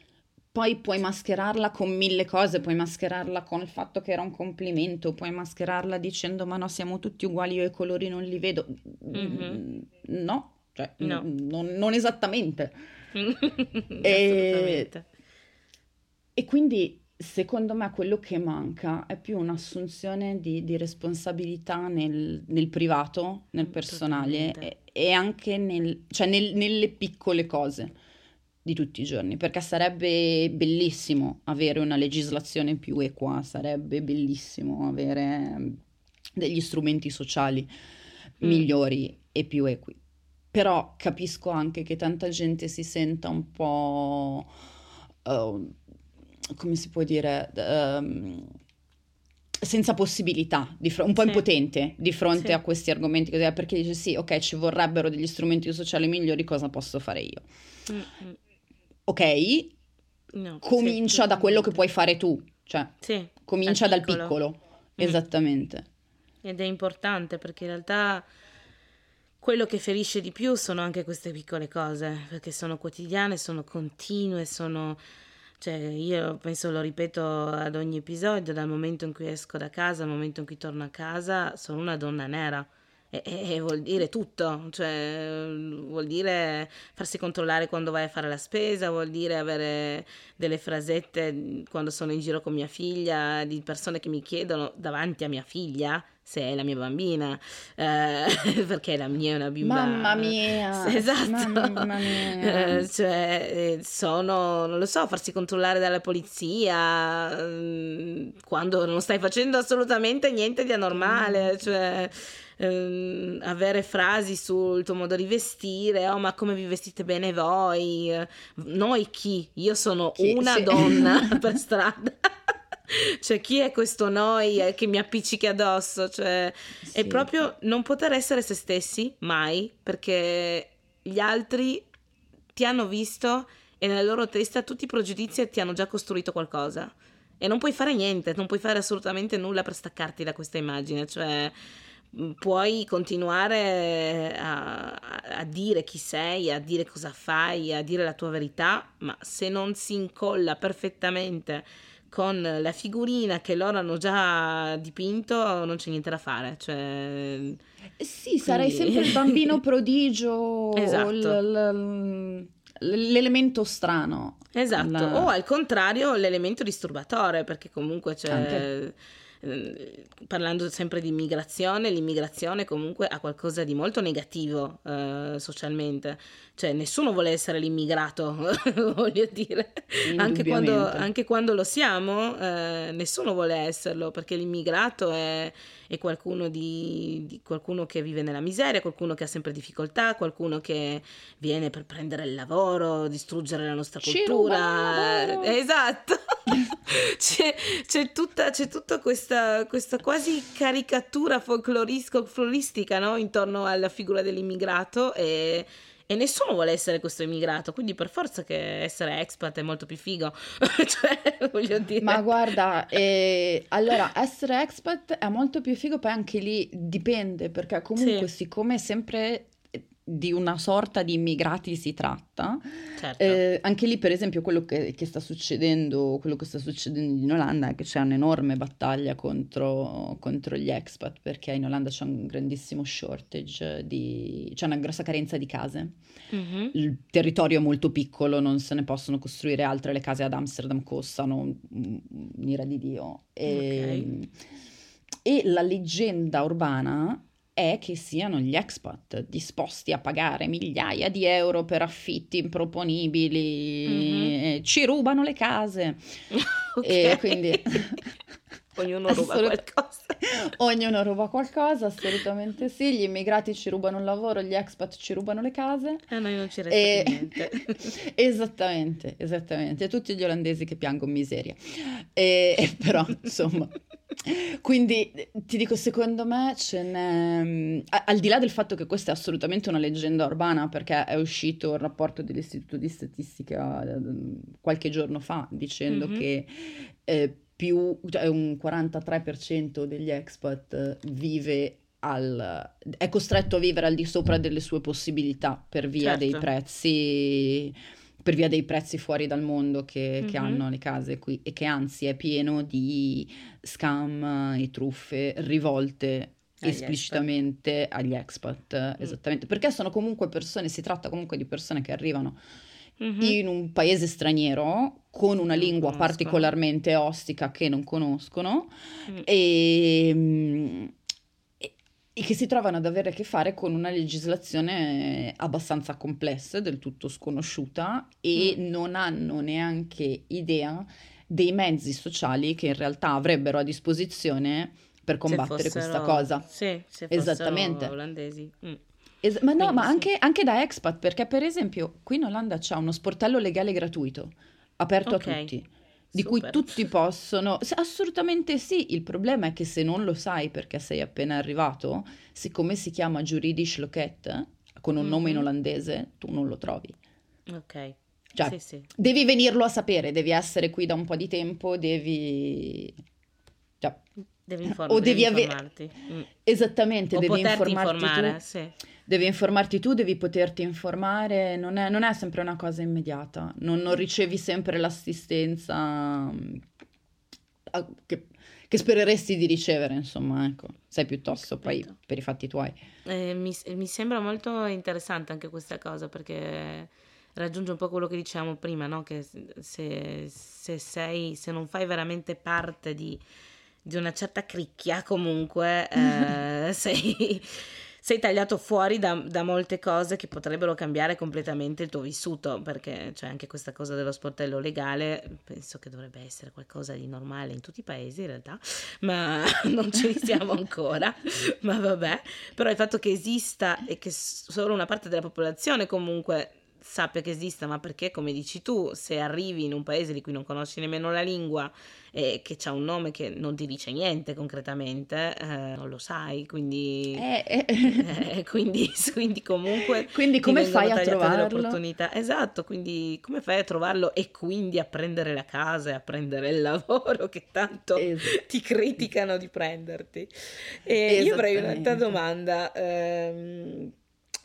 Poi puoi mascherarla con mille cose, puoi mascherarla con il fatto che era un complimento, puoi mascherarla dicendo ma no, siamo tutti uguali, io i colori non li vedo. Mm-hmm. No, cioè, no. n- non, non, esattamente. e, e, quindi secondo me quello che manca è più un'assunzione di, di responsabilità nel, nel, privato, nel personale e, e, anche nel, cioè nel, nelle piccole cose di tutti i giorni, perché sarebbe bellissimo avere una legislazione più equa, sarebbe bellissimo avere degli strumenti sociali mm. migliori e più equi però capisco anche che tanta gente si senta un po', uh, come si può dire, um, senza possibilità, fr- un po' sì. impotente di fronte sì. a questi argomenti, così, perché dice sì, ok, ci vorrebbero degli strumenti sociali migliori, cosa posso fare io? Mm-hmm. Ok, no, comincia sì, da quello che puoi fare tu, cioè comincia dal piccolo, piccolo. Mm. esattamente. Ed è importante perché in realtà quello che ferisce di più sono anche queste piccole cose, perché sono quotidiane, sono continue, sono... Cioè, io penso, lo ripeto ad ogni episodio, dal momento in cui esco da casa al momento in cui torno a casa, sono una donna nera. E, e, vuol dire tutto, cioè vuol dire farsi controllare quando vai a fare la spesa, vuol dire avere delle frasette quando sono in giro con mia figlia, di persone che mi chiedono davanti a mia figlia se è la mia bambina, eh, perché la mia è una bimba. Mamma mia! Esatto. Mamma mia. Eh, cioè, eh, sono, non lo so, farsi controllare dalla polizia mm, quando non stai facendo assolutamente niente di anormale, mm. cioè ehm, avere frasi sul tuo modo di vestire, oh ma come vi vestite bene voi, noi chi? Io sono chi? una sì. donna per strada. Cioè chi è questo noi eh, che mi appiccichi addosso? Cioè, sì. è proprio non poter essere se stessi mai, perché gli altri ti hanno visto e nella loro testa tutti i pregiudizi ti hanno già costruito qualcosa. E non puoi fare niente, non puoi fare assolutamente nulla per staccarti da questa immagine, cioè puoi continuare a, a, dire chi sei, a dire cosa fai, a dire la tua verità, ma se non si incolla perfettamente con la figurina che loro hanno già dipinto, non c'è niente da fare. Cioè... Sì, sarei sempre il bambino prodigio, esatto. l- l- l'elemento strano. Esatto, la... o al contrario l'elemento disturbatore, perché comunque c'è... Anche eh, parlando sempre di immigrazione, l'immigrazione comunque ha qualcosa di molto negativo eh, socialmente, cioè nessuno vuole essere l'immigrato, voglio dire, anche quando, anche quando, lo siamo, eh, nessuno vuole esserlo, perché l'immigrato è, è qualcuno, di, di, qualcuno che vive nella miseria, qualcuno che ha sempre difficoltà, qualcuno che viene per prendere il lavoro, distruggere la nostra cultura. Esatto, c'è, c'è, tutta, c'è tutta questa questa, questa quasi caricatura folcloristica no? intorno alla figura dell'immigrato e, e, nessuno vuole essere questo immigrato, quindi per forza che essere expat è molto più figo. cioè, voglio dire. Ma guarda, eh, allora essere expat è molto più figo, poi anche lì dipende, perché comunque sì. siccome sempre di una sorta di immigrati si tratta. Certo. Eh, anche lì, per esempio, quello che, che, sta succedendo, quello che sta succedendo in Olanda è che c'è un'enorme battaglia contro, contro gli expat, perché in Olanda c'è un grandissimo shortage di... c'è una grossa carenza di case. Mm-hmm. Il territorio è molto piccolo, non se ne possono costruire altre, le case ad Amsterdam costano un'ira di Dio. E, okay. e la leggenda urbana è che siano gli expat disposti a pagare migliaia di euro per affitti improponibili, mm-hmm. ci rubano le case. okay. E quindi... Ognuno ruba Assolut- qualcosa. Ognuno ruba qualcosa, assolutamente sì. Gli immigrati ci rubano il lavoro, gli expat ci rubano le case. E a noi non ci resta e... niente. esattamente, esattamente. Tutti gli olandesi che piangono miseria. E... Però, insomma... Quindi ti dico, secondo me ce n'è, al di là del fatto che questa è assolutamente una leggenda urbana, perché è uscito il rapporto dell'Istituto di Statistica eh, qualche giorno fa dicendo mm-hmm. che eh, più, cioè un 43% degli expat vive al, è costretto a vivere al di sopra delle sue possibilità per via certo. dei prezzi per via dei prezzi fuori dal mondo che, mm-hmm. che, hanno le case qui e che anzi è pieno di scam e truffe rivolte agli esplicitamente expat. agli expat, mm. esattamente, perché sono comunque persone, si tratta comunque di persone che arrivano mm-hmm. in un paese straniero con una lingua particolarmente ostica che non conoscono mm. e mm, e che si trovano ad avere a che fare con una legislazione abbastanza complessa, del tutto sconosciuta e mm. non hanno neanche idea dei mezzi sociali che in realtà avrebbero a disposizione per combattere fossero, questa cosa. Sì, se Esattamente. olandesi. Mm. Es- ma no, Quindi, ma sì. anche, anche, da expat, perché per esempio qui in Olanda c'è uno sportello legale gratuito, aperto okay. a tutti di Super. cui tutti possono. Assolutamente sì, il problema è che se non lo sai perché sei appena arrivato, siccome si chiama Juridisch Loket, con un nome in olandese, tu non lo trovi. Ok. Cioè, sì, sì. devi venirlo a sapere, devi essere qui da un po' di tempo, devi... Cioè, devi, inform- o devi, devi informarti. Mm. Esattamente, o devi informarti informare, tu. Sì devi informarti tu, devi poterti informare, non è, non è sempre una cosa immediata, non, non ricevi sempre l'assistenza mm, che, che, spereresti di ricevere, insomma, ecco, sei piuttosto poi per i fatti tuoi. Eh, mi, mi, sembra molto interessante anche questa cosa perché raggiunge un po' quello che dicevamo prima, no? che se, se, sei, se non fai veramente parte di, di una certa cricchia comunque eh, sei sei tagliato fuori da, da, molte cose che potrebbero cambiare completamente il tuo vissuto, perché c'è anche questa cosa dello sportello legale, penso che dovrebbe essere qualcosa di normale in tutti i paesi in realtà, ma non ci siamo ancora, ma vabbè, però il fatto che esista e che solo una parte della popolazione comunque sappia che esista, ma perché, come dici tu, se arrivi in un paese di cui non conosci nemmeno la lingua e che ha un nome che non ti dice niente concretamente, eh, non lo sai, quindi, Eh, eh. eh, quindi, quindi comunque Quindi come fai a trovarlo? Esatto, quindi come fai a trovarlo e quindi a prendere la casa e a prendere il lavoro che tanto Es- ti criticano di prenderti. E io avrei un'altra domanda, ehm,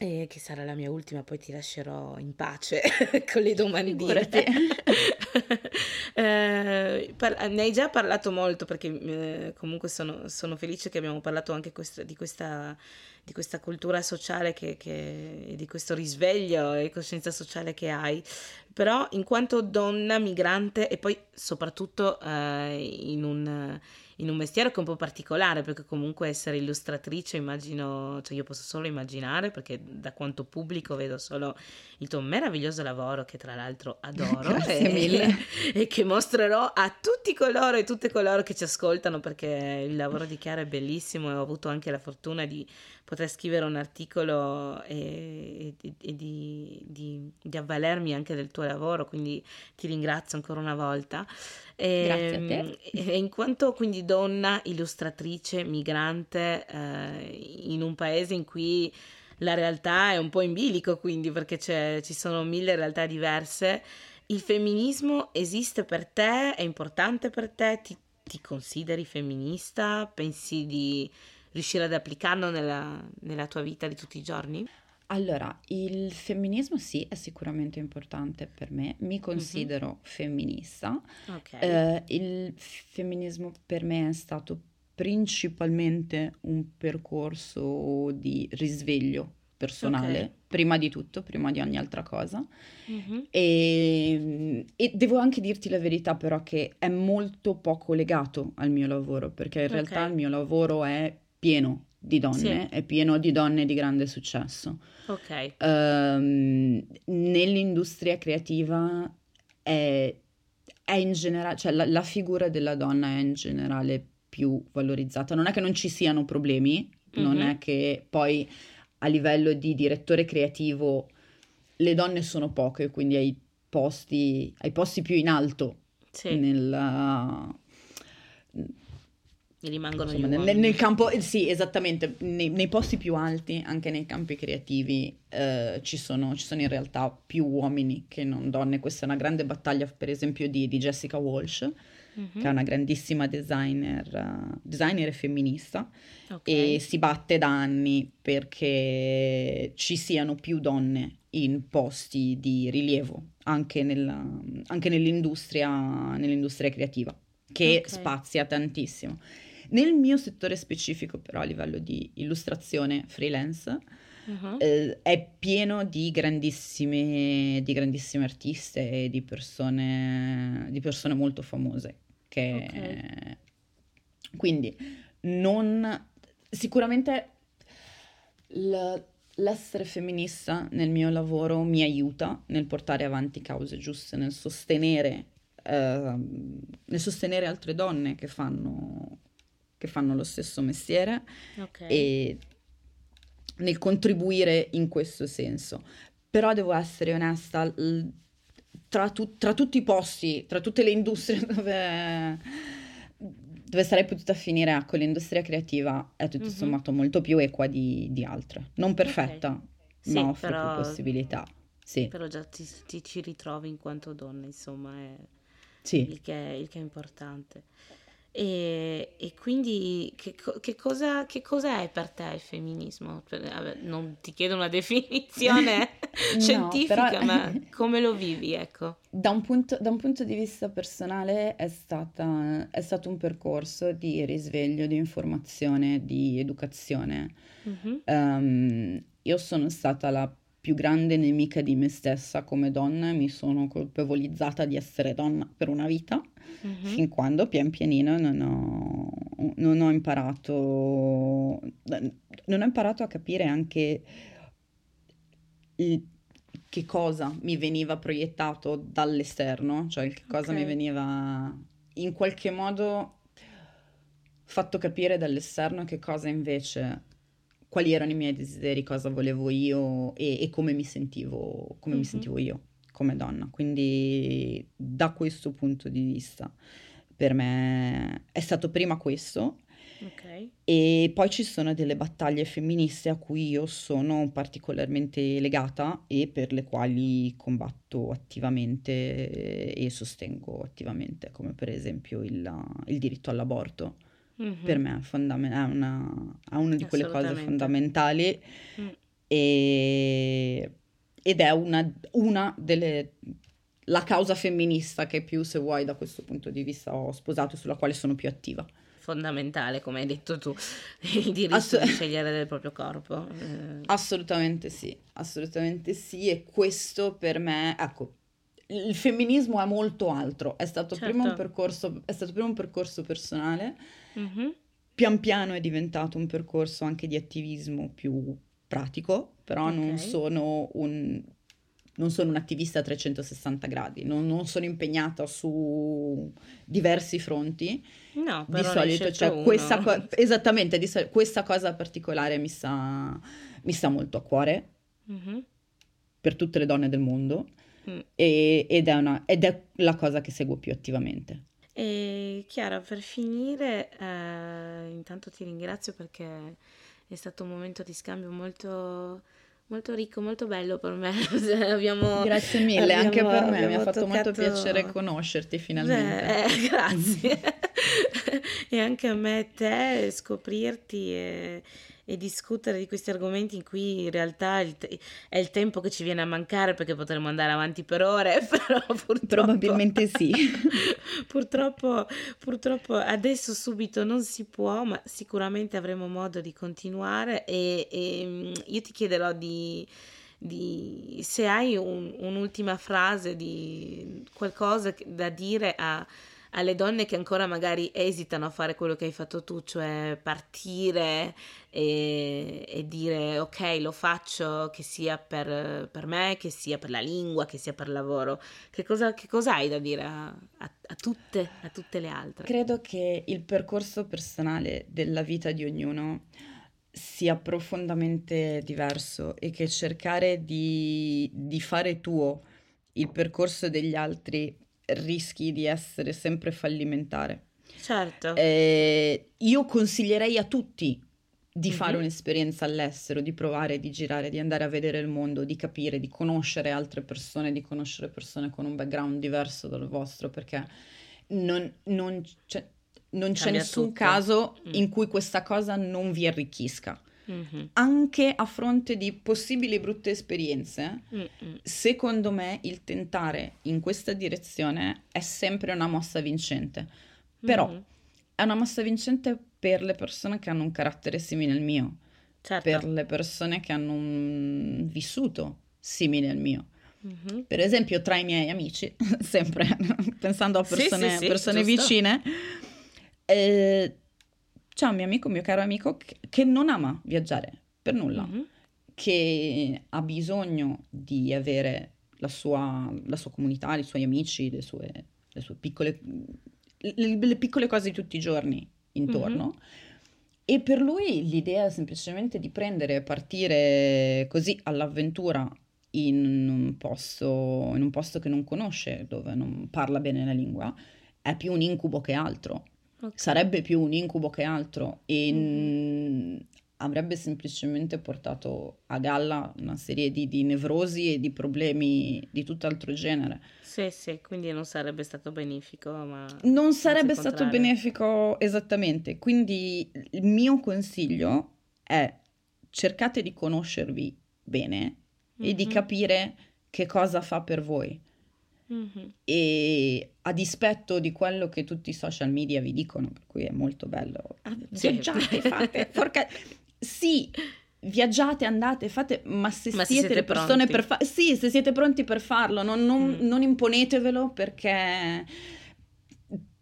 eh, che sarà la mia ultima, poi ti lascerò in pace con le domandine. Eh, par- ne hai già parlato molto perché eh, comunque sono, sono felice che abbiamo parlato anche questa- di questa, di questa cultura sociale che, che- e di questo risveglio e coscienza sociale che hai. Però in quanto donna migrante e poi soprattutto eh, in un, in un mestiere che è un po' particolare, perché comunque essere illustratrice immagino, cioè io posso solo immaginare, perché da quanto pubblico vedo solo il tuo meraviglioso lavoro che tra l'altro adoro e, mille. e che mostrerò a tutti coloro e tutte coloro che ci ascoltano perché il lavoro di Chiara è bellissimo e ho avuto anche la fortuna di poter scrivere un articolo e, e- e di, di- di avvalermi anche del tuo lavoro, quindi ti ringrazio ancora una volta. Grazie a te. Ehm, E, in quanto quindi donna, illustratrice, migrante, eh, in un paese in cui la realtà è un po' in bilico, quindi perché ci sono mille realtà diverse, il femminismo esiste per te? È importante per te? Ti, ti consideri femminista? Pensi di riuscire ad applicarlo nella, nella tua vita di tutti i giorni? Allora, il femminismo sì, è sicuramente importante per me. Mi considero femminista. Ok. Eh, il femminismo per me è stato principalmente un percorso di risveglio personale, Ok. prima di tutto, prima di ogni altra cosa. Mhm. E, e devo anche dirti la verità, però, che è molto poco legato al mio lavoro, perché in realtà Ok. il mio lavoro è pieno di donne, Sì. è pieno di donne di grande successo. Ok. Ehm, nell'industria creativa è, è in generale, cioè la, la figura della donna è in generale più valorizzata. Non è che non ci siano problemi, non Mhm. è che poi a livello di direttore creativo le donne sono poche, quindi ai posti, ai posti più in alto Sì, nella- rimangono insomma, nel, nel campo, eh, sì, esattamente, nei, nei posti più alti, anche nei campi creativi, eh, ci sono, ci sono in realtà più uomini che non donne. Questa è una grande battaglia, per esempio, di, di Jessica Walsh, Mhm. che è una grandissima designer, eh, designer e femminista, Ok. e si batte da anni perché ci siano più donne in posti di rilievo, anche, nella- anche nell'industria, nell'industria creativa, che Ok. spazia tantissimo. Nel mio settore specifico, però, a livello di illustrazione freelance, Mhm. eh, è pieno di grandissime, di grandissime artiste e di persone, di persone molto famose. Che... Quindi, non... Sicuramente l- l'essere femminista nel mio lavoro mi aiuta nel portare avanti cause giuste, nel sostenere, ehm, nel sostenere altre donne che fanno, che fanno lo stesso mestiere Ok. e nel contribuire in questo senso. Però devo essere onesta, l- tra, tu- tra tutti i posti, tra tutte le industrie dove, dove sarei potuta finire, ecco, l'industria creativa è tutto Mhm. sommato molto più equa di, di altre. Non perfetta, Sì, ma offre però- più possibilità. Sì, Però già ti, ti ci ritrovi in quanto donna, insomma, è sì. il che, il che è importante. E, e quindi che, che cosa, che cosa è per te il femminismo? Vabbè, non ti chiedo una definizione No, scientifica, però- ma come lo vivi, ecco? Da un punto, da un punto di vista personale è stata- è stato un percorso di risveglio, di informazione, di educazione. Mhm. Ehm, io sono stata la più grande nemica di me stessa come donna, mi sono colpevolizzata di essere donna per una vita, Mhm. fin quando pian pianino non ho, non ho imparato, non ho imparato a capire anche il- che cosa mi veniva proiettato dall'esterno, cioè che cosa Ok. mi veniva in qualche modo fatto capire dall'esterno, che cosa invece quali erano i miei desideri, cosa volevo io e, e come, mi sentivo, come mm-hmm. mi sentivo io come donna. Quindi da questo punto di vista per me è stato prima questo. Okay. E poi ci sono delle battaglie femministe a cui io sono particolarmente legata e per le quali combatto attivamente e sostengo attivamente, come per esempio il, il diritto all'aborto. Mm-hmm. Per me è, fondament- è, una, è una di quelle cose fondamentali mm. e, ed è una, una delle la causa femminista che più, se vuoi, da questo punto di vista ho sposato e sulla quale sono più attiva. Fondamentale, come hai detto tu, il diritto Ass- di scegliere del proprio corpo. Eh. Assolutamente sì, assolutamente sì, e questo per me, ecco, il femminismo è molto altro, è stato, certo. prima, un certo. percorso, è stato prima un percorso personale, mm-hmm. pian piano è diventato un percorso anche di attivismo più pratico, però okay. non sono un non sono un'attivista a 360 gradi, non, non, sono impegnata su diversi fronti. No, di solito, cioè, questa co- esattamente, sol- questa cosa particolare mi sta, mi sta molto a cuore mm-hmm. per tutte le donne del mondo mm. e, ed, è una, ed, è la cosa che seguo più attivamente. E Chiara, per finire, eh, intanto ti ringrazio perché è stato un momento di scambio molto molto ricco, molto bello per me. abbiamo, Grazie mille, abbiamo, anche per me mi ha fatto toccato... molto piacere conoscerti finalmente. Beh, eh, grazie. e anche a me e te scoprirti e e discutere di questi argomenti in cui in realtà il te- è il tempo che ci viene a mancare perché potremmo andare avanti per ore, però purtroppo... Probabilmente sì. purtroppo, purtroppo adesso subito non si può, ma sicuramente avremo modo di continuare e, e mm, io ti chiederò di... Di, se hai un, un'ultima frase di qualcosa da dire a, alle donne che ancora magari esitano a fare quello che hai fatto tu, cioè partire e, e dire ok lo faccio che sia per, per, me, che sia per la lingua, che sia per il lavoro, che cosa, che cosa hai da dire a, a, a, tutte, a tutte le altre? Credo che il percorso personale della vita di ognuno sia profondamente diverso e che cercare di, di fare tuo il percorso degli altri rischi di essere sempre fallimentare. Certo. Eh, io consiglierei a tutti di fare mm-hmm. un'esperienza all'estero, di provare, di girare, di andare a vedere il mondo, di capire, di conoscere altre persone, di conoscere persone con un background diverso dal vostro, perché non, non, cioè, non c'è nessun tutto. caso mm. in cui questa cosa non vi arricchisca mm-hmm. anche a fronte di possibili brutte esperienze, mm-hmm. secondo me il tentare in questa direzione è sempre una mossa vincente. Però mm-hmm. è una mossa vincente per le persone che hanno un carattere simile al mio, certo. per le persone che hanno un vissuto simile al mio. Mm-hmm. Per esempio, tra i miei amici, sempre pensando a persone, sì, sì, sì, persone vicine, eh, c'è un mio amico, un mio caro amico, che, non ama viaggiare per nulla, mm-hmm. che ha bisogno di avere la sua, la sua comunità, i suoi amici, le sue, le sue piccole, le, le, piccole cose di tutti i giorni intorno. Mm-hmm. E per lui l'idea è semplicemente di prendere e partire così all'avventura in un, posto, in un posto che non conosce, dove non parla bene la lingua, è più un incubo che altro. Okay. Sarebbe più un incubo che altro e mm-hmm. n- avrebbe semplicemente portato a galla una serie di, di, nevrosi e di problemi di tutt'altro genere. Sì, sì, quindi non sarebbe stato benefico, ma... Non sarebbe stato benefico esattamente, quindi il mio consiglio è cercate di conoscervi bene mm-hmm. e di capire che cosa fa per voi. Mm-hmm. E a dispetto di quello che tutti i social media vi dicono, per cui è molto bello. Ah, viaggiate, fate, porca... Sì, viaggiate, andate, fate, ma se ma siete, siete le persone pronti. per farlo, sì, se siete pronti per farlo, non, non, mm. non, imponetevelo perché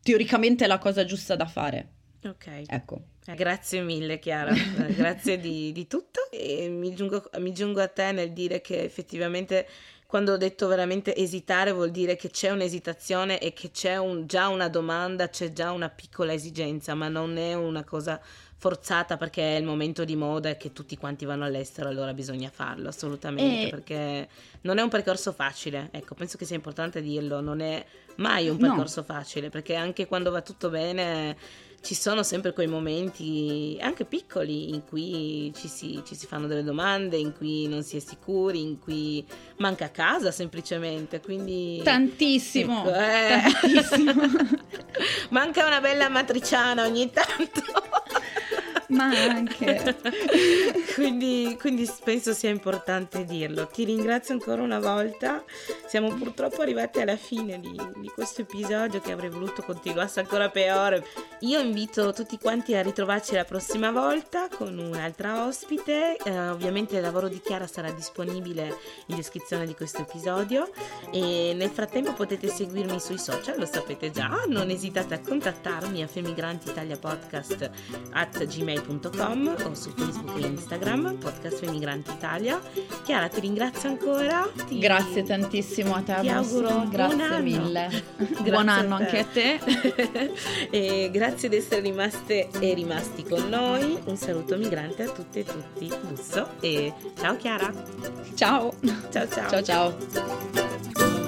teoricamente è la cosa giusta da fare. Ok. Ecco. Eh, grazie mille Chiara, grazie di, di, tutto e mi giungo, mi giungo a te nel dire che effettivamente quando ho detto veramente esitare vuol dire che c'è un'esitazione e che c'è un, già una domanda, c'è già una piccola esigenza, ma non è una cosa forzata perché è il momento di moda e che tutti quanti vanno all'estero, allora bisogna farlo assolutamente, e... perché non è un percorso facile, ecco, penso che sia importante dirlo, non è mai un percorso no. facile, perché anche quando va tutto bene ci sono sempre quei momenti, anche piccoli, in cui ci si, ci si, fanno delle domande, in cui non si è sicuri, in cui manca casa semplicemente. Quindi, tantissimo, ecco, eh. tantissimo. manca una bella matriciana ogni tanto ma anche. quindi, quindi, penso sia importante dirlo. Ti ringrazio ancora una volta. Siamo purtroppo arrivati alla fine di, di questo episodio che avrei voluto continuasse ancora per ore. Io invito tutti quanti a ritrovarci la prossima volta con un'altra ospite. Eh, ovviamente il lavoro di Chiara sarà disponibile in descrizione di questo episodio e nel frattempo potete seguirmi sui social, lo sapete già. Non esitate a contattarmi a Femigranti Italia Podcast at gmail gmail.com o su Facebook e Instagram, Podcast Emigranti Italia. Chiara, ti ringrazio ancora. Ti... Grazie tantissimo a te. Ti auguro grazie mille. buon anno a anche a te. e grazie di essere rimaste e rimasti con noi. Un saluto migrante a tutte e tutti. Busso e ciao Chiara. Ciao. Ciao ciao. Ciao ciao.